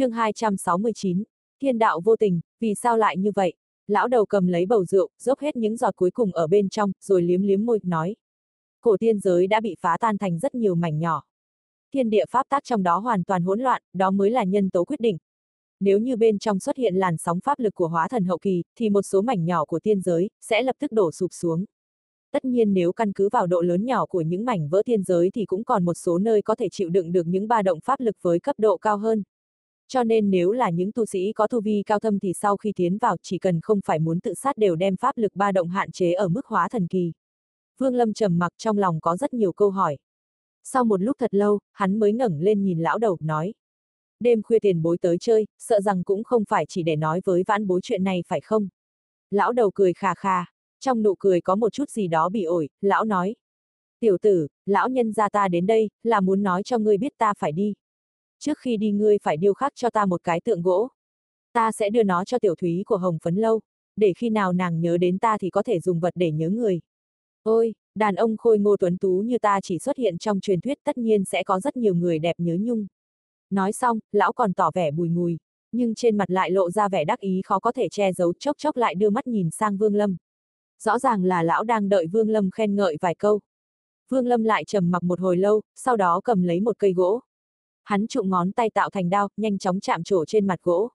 chương 269, thiên đạo vô tình, vì sao lại như vậy? Lão đầu cầm lấy bầu rượu, dốc hết những giọt cuối cùng ở bên trong, rồi liếm liếm môi, nói. Cổ tiên giới đã bị phá tan thành rất nhiều mảnh nhỏ. Thiên địa pháp tác trong đó hoàn toàn hỗn loạn, đó mới là nhân tố quyết định. Nếu như bên trong xuất hiện làn sóng pháp lực của hóa thần hậu kỳ, thì một số mảnh nhỏ của tiên giới, sẽ lập tức đổ sụp xuống. Tất nhiên nếu căn cứ vào độ lớn nhỏ của những mảnh vỡ thiên giới thì cũng còn một số nơi có thể chịu đựng được những ba động pháp lực với cấp độ cao hơn. Cho nên nếu là những tu sĩ có tu vi cao thâm thì sau khi tiến vào chỉ cần không phải muốn tự sát đều đem pháp lực ba động hạn chế ở mức hóa thần kỳ. Vương Lâm trầm mặc trong lòng có rất nhiều câu hỏi. Sau một lúc thật lâu, hắn mới ngẩng lên nhìn lão đầu, nói. Đêm khuya tiền bối tới chơi, sợ rằng cũng không phải chỉ để nói với vãn bối chuyện này phải không? Lão đầu cười khà khà, trong nụ cười có một chút gì đó bị ổi, lão nói. Tiểu tử, lão nhân gia ta đến đây, là muốn nói cho ngươi biết ta phải đi. Trước khi đi ngươi phải điêu khắc cho ta một cái tượng gỗ. Ta sẽ đưa nó cho tiểu thúy của Hồng Phấn Lâu, để khi nào nàng nhớ đến ta thì có thể dùng vật để nhớ người. Ôi, đàn ông khôi ngô tuấn tú như ta chỉ xuất hiện trong truyền thuyết tất nhiên sẽ có rất nhiều người đẹp nhớ nhung. Nói xong, lão còn tỏ vẻ bùi ngùi, nhưng trên mặt lại lộ ra vẻ đắc ý khó có thể che giấu chốc chốc lại đưa mắt nhìn sang Vương Lâm. Rõ ràng là lão đang đợi Vương Lâm khen ngợi vài câu. Vương Lâm lại trầm mặc một hồi lâu, sau đó cầm lấy một cây gỗ. Hắn trụng ngón tay tạo thành đao, nhanh chóng chạm trổ trên mặt gỗ.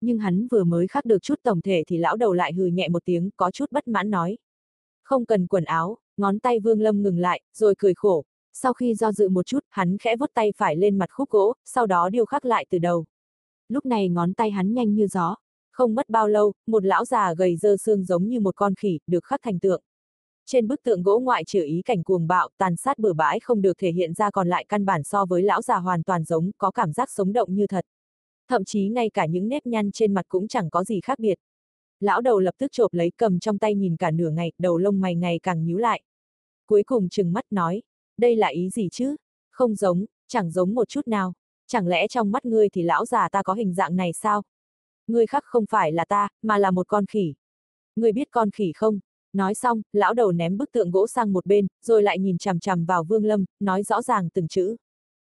Nhưng hắn vừa mới khắc được chút tổng thể thì lão đầu lại hừ nhẹ một tiếng, có chút bất mãn nói. Không cần quần áo, ngón tay Vương Lâm ngừng lại, rồi cười khổ. Sau khi do dự một chút, hắn khẽ vốt tay phải lên mặt khúc gỗ, sau đó điêu khắc lại từ đầu. Lúc này ngón tay hắn nhanh như gió, không mất bao lâu, một lão già gầy dơ xương giống như một con khỉ, được khắc thành tượng. Trên bức tượng gỗ ngoại trừ ý cảnh cuồng bạo, tàn sát bừa bãi không được thể hiện ra còn lại căn bản so với lão già hoàn toàn giống, có cảm giác sống động như thật. Thậm chí ngay cả những nếp nhăn trên mặt cũng chẳng có gì khác biệt. Lão đầu lập tức chộp lấy cầm trong tay nhìn cả nửa ngày, đầu lông mày ngày càng nhíu lại. Cuối cùng trừng mắt nói, đây là ý gì chứ? Không giống, chẳng giống một chút nào. Chẳng lẽ trong mắt ngươi thì lão già ta có hình dạng này sao? Ngươi khắc không phải là ta, mà là một con khỉ. Ngươi biết con khỉ không? Nói xong, lão đầu ném bức tượng gỗ sang một bên, rồi lại nhìn chằm chằm vào Vương Lâm, nói rõ ràng từng chữ.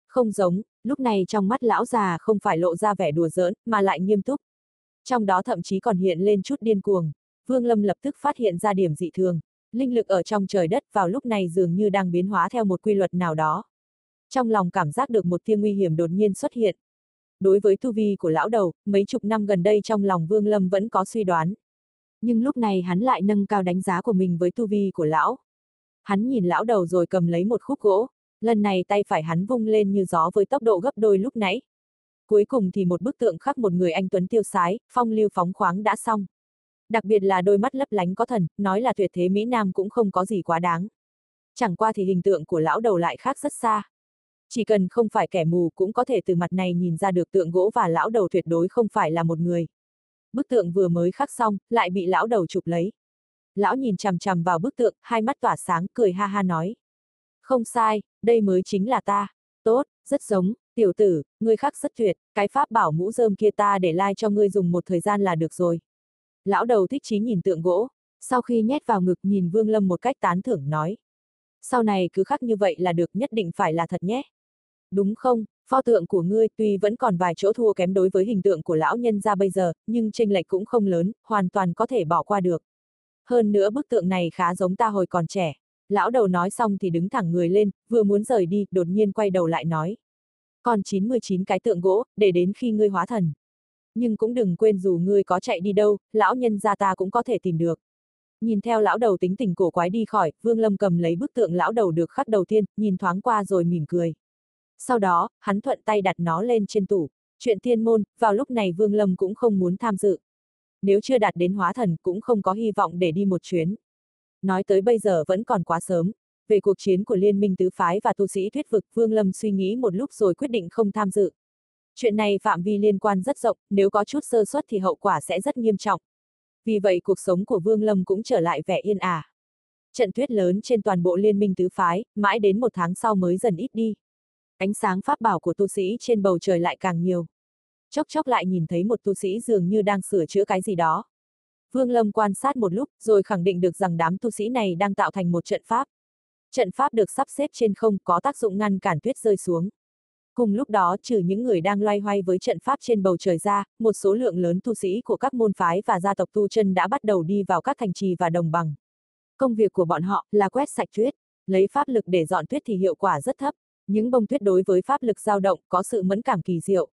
Không giống, lúc này trong mắt lão già không phải lộ ra vẻ đùa giỡn, mà lại nghiêm túc. Trong đó thậm chí còn hiện lên chút điên cuồng. Vương Lâm lập tức phát hiện ra điểm dị thường. Linh lực ở trong trời đất vào lúc này dường như đang biến hóa theo một quy luật nào đó. Trong lòng cảm giác được một tia nguy hiểm đột nhiên xuất hiện. Đối với tu vi của lão đầu, mấy chục năm gần đây trong lòng Vương Lâm vẫn có suy đoán. Nhưng lúc này hắn lại nâng cao đánh giá của mình với tu vi của lão. Hắn nhìn lão đầu rồi cầm lấy một khúc gỗ, lần này tay phải hắn vung lên như gió với tốc độ gấp đôi lúc nãy. Cuối cùng thì một bức tượng khắc một người anh tuấn tiêu sái, phong lưu phóng khoáng đã xong. Đặc biệt là đôi mắt lấp lánh có thần, nói là tuyệt thế Mỹ Nam cũng không có gì quá đáng. Chẳng qua thì hình tượng của lão đầu lại khác rất xa. Chỉ cần không phải kẻ mù cũng có thể từ mặt này nhìn ra được tượng gỗ và lão đầu tuyệt đối không phải là một người. Bức tượng vừa mới khắc xong, lại bị lão đầu chụp lấy. Lão nhìn chằm chằm vào bức tượng, hai mắt tỏa sáng, cười ha ha nói. Không sai, đây mới chính là ta. Tốt, rất giống, tiểu tử, ngươi khắc rất tuyệt, cái pháp bảo mũ rơm kia ta để lai like cho ngươi dùng một thời gian là được rồi. Lão đầu thích chí nhìn tượng gỗ, sau khi nhét vào ngực nhìn Vương Lâm một cách tán thưởng nói. Sau này cứ khắc như vậy là được nhất định phải là thật nhé. Đúng không, pho tượng của ngươi tuy vẫn còn vài chỗ thua kém đối với hình tượng của lão nhân ra bây giờ, nhưng chênh lệch cũng không lớn, hoàn toàn có thể bỏ qua được. Hơn nữa bức tượng này khá giống ta hồi còn trẻ. Lão đầu nói xong thì đứng thẳng người lên, vừa muốn rời đi, đột nhiên quay đầu lại nói. Còn 99 cái tượng gỗ, để đến khi ngươi hóa thần. Nhưng cũng đừng quên dù ngươi có chạy đi đâu, lão nhân gia ta cũng có thể tìm được. Nhìn theo lão đầu tính tình cổ quái đi khỏi, Vương Lâm cầm lấy bức tượng lão đầu được khắc đầu tiên, nhìn thoáng qua rồi mỉm cười. Sau đó, hắn thuận tay đặt nó lên trên tủ. Chuyện thiên môn, vào lúc này Vương Lâm cũng không muốn tham dự. Nếu chưa đạt đến hóa thần cũng không có hy vọng để đi một chuyến. Nói tới bây giờ vẫn còn quá sớm. Về cuộc chiến của Liên minh tứ phái và tu sĩ thuyết vực, Vương Lâm suy nghĩ một lúc rồi quyết định không tham dự. Chuyện này phạm vi liên quan rất rộng, nếu có chút sơ suất thì hậu quả sẽ rất nghiêm trọng. Vì vậy cuộc sống của Vương Lâm cũng trở lại vẻ yên ả. Trận tuyết lớn trên toàn bộ liên minh tứ phái, mãi đến một tháng sau mới dần ít đi. Ánh sáng pháp bảo của tu sĩ trên bầu trời lại càng nhiều. Chốc chốc lại nhìn thấy một tu sĩ dường như đang sửa chữa cái gì đó. Vương Lâm quan sát một lúc, rồi khẳng định được rằng đám tu sĩ này đang tạo thành một trận pháp. Trận pháp được sắp xếp trên không có tác dụng ngăn cản tuyết rơi xuống. Cùng lúc đó trừ những người đang loay hoay với trận pháp trên bầu trời ra, một số lượng lớn tu sĩ của các môn phái và gia tộc tu chân đã bắt đầu đi vào các thành trì và đồng bằng. Công việc của bọn họ là quét sạch tuyết, lấy pháp lực để dọn tuyết thì hiệu quả rất thấp. Những bông tuyết đối với pháp lực dao động có sự mẫn cảm kỳ diệu.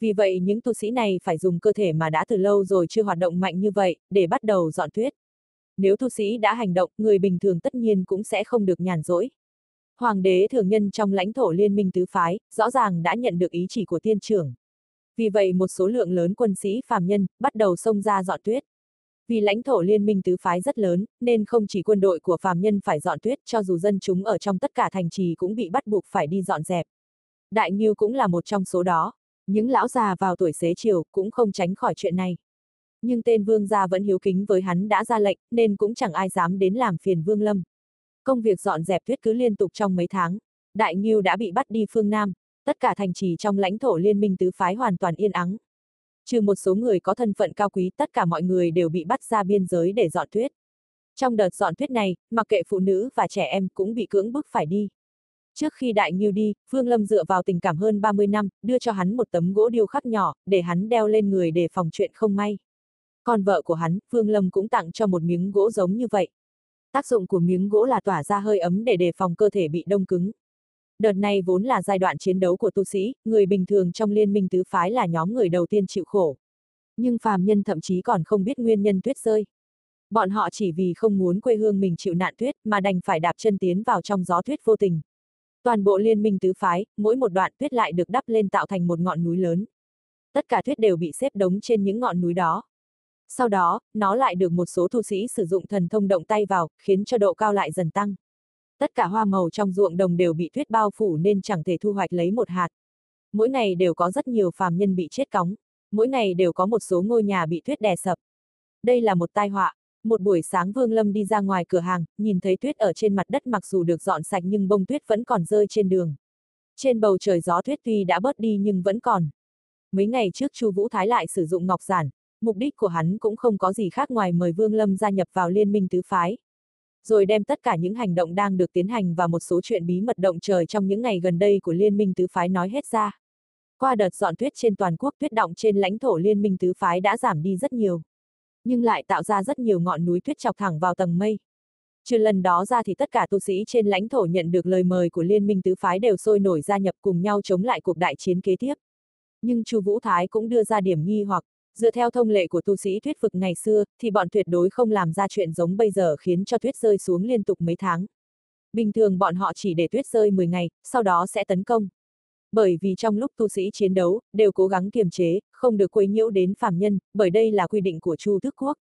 Vì vậy những tu sĩ này phải dùng cơ thể mà đã từ lâu rồi chưa hoạt động mạnh như vậy, để bắt đầu dọn tuyết. Nếu tu sĩ đã hành động, người bình thường tất nhiên cũng sẽ không được nhàn rỗi. Hoàng đế thường nhân trong lãnh thổ liên minh tứ phái, rõ ràng đã nhận được ý chỉ của tiên trưởng. Vì vậy một số lượng lớn quân sĩ phàm nhân, bắt đầu xông ra dọn tuyết. Vì lãnh thổ liên minh tứ phái rất lớn, nên không chỉ quân đội của phàm nhân phải dọn tuyết, cho dù dân chúng ở trong tất cả thành trì cũng bị bắt buộc phải đi dọn dẹp. Đại Nhiêu cũng là một trong số đó. Những lão già vào tuổi xế chiều cũng không tránh khỏi chuyện này. Nhưng tên vương gia vẫn hiếu kính với hắn đã ra lệnh, nên cũng chẳng ai dám đến làm phiền vương lâm. Công việc dọn dẹp tuyết cứ liên tục trong mấy tháng. Đại Nhiêu đã bị bắt đi phương Nam, tất cả thành trì trong lãnh thổ liên minh tứ phái hoàn toàn yên ắng. Trừ một số người có thân phận cao quý tất cả mọi người đều bị bắt ra biên giới để dọn tuyết. Trong đợt dọn tuyết này, mặc kệ phụ nữ và trẻ em cũng bị cưỡng bức phải đi. Trước khi Đại Nhiêu đi, Vương Lâm dựa vào tình cảm hơn 30 năm, đưa cho hắn một tấm gỗ điêu khắc nhỏ, để hắn đeo lên người để phòng chuyện không may. Còn vợ của hắn, Vương Lâm cũng tặng cho một miếng gỗ giống như vậy. Tác dụng của miếng gỗ là tỏa ra hơi ấm để đề phòng cơ thể bị đông cứng. Đợt này vốn là giai đoạn chiến đấu của tu sĩ, người bình thường trong liên minh tứ phái là nhóm người đầu tiên chịu khổ. Nhưng phàm nhân thậm chí còn không biết nguyên nhân tuyết rơi. Bọn họ chỉ vì không muốn quê hương mình chịu nạn tuyết mà đành phải đạp chân tiến vào trong gió tuyết vô tình. Toàn bộ liên minh tứ phái, mỗi một đoạn tuyết lại được đắp lên tạo thành một ngọn núi lớn. Tất cả tuyết đều bị xếp đống trên những ngọn núi đó. Sau đó, nó lại được một số tu sĩ sử dụng thần thông động tay vào, khiến cho độ cao lại dần tăng. Tất cả hoa màu trong ruộng đồng đều bị tuyết bao phủ nên chẳng thể thu hoạch lấy một hạt. Mỗi ngày đều có rất nhiều phàm nhân bị chết cóng. Mỗi ngày đều có một số ngôi nhà bị tuyết đè sập. Đây là một tai họa. Một buổi sáng Vương Lâm đi ra ngoài cửa hàng, nhìn thấy tuyết ở trên mặt đất mặc dù được dọn sạch nhưng bông tuyết vẫn còn rơi trên đường. Trên bầu trời gió tuyết tuy đã bớt đi nhưng vẫn còn. Mấy ngày trước Chu Vũ Thái lại sử dụng ngọc giản, mục đích của hắn cũng không có gì khác ngoài mời Vương Lâm gia nhập vào liên minh tứ phái. Rồi đem tất cả những hành động đang được tiến hành và một số chuyện bí mật động trời trong những ngày gần đây của liên minh tứ phái nói hết ra. Qua đợt dọn tuyết trên toàn quốc tuyết động trên lãnh thổ liên minh tứ phái đã giảm đi rất nhiều. Nhưng lại tạo ra rất nhiều ngọn núi tuyết chọc thẳng vào tầng mây. Trừ lần đó ra thì tất cả tu sĩ trên lãnh thổ nhận được lời mời của liên minh tứ phái đều sôi nổi gia nhập cùng nhau chống lại cuộc đại chiến kế tiếp. Nhưng Chu Vũ Thái cũng đưa ra điểm nghi hoặc, Dựa theo thông lệ của tu sĩ thuyết vực ngày xưa, thì bọn tuyệt đối không làm ra chuyện giống bây giờ khiến cho tuyết rơi xuống liên tục mấy tháng. Bình thường bọn họ chỉ để tuyết rơi 10 ngày, sau đó sẽ tấn công. Bởi vì trong lúc tu sĩ chiến đấu, đều cố gắng kiềm chế, không được quấy nhiễu đến phàm nhân, bởi đây là quy định của Chu Thức Quốc.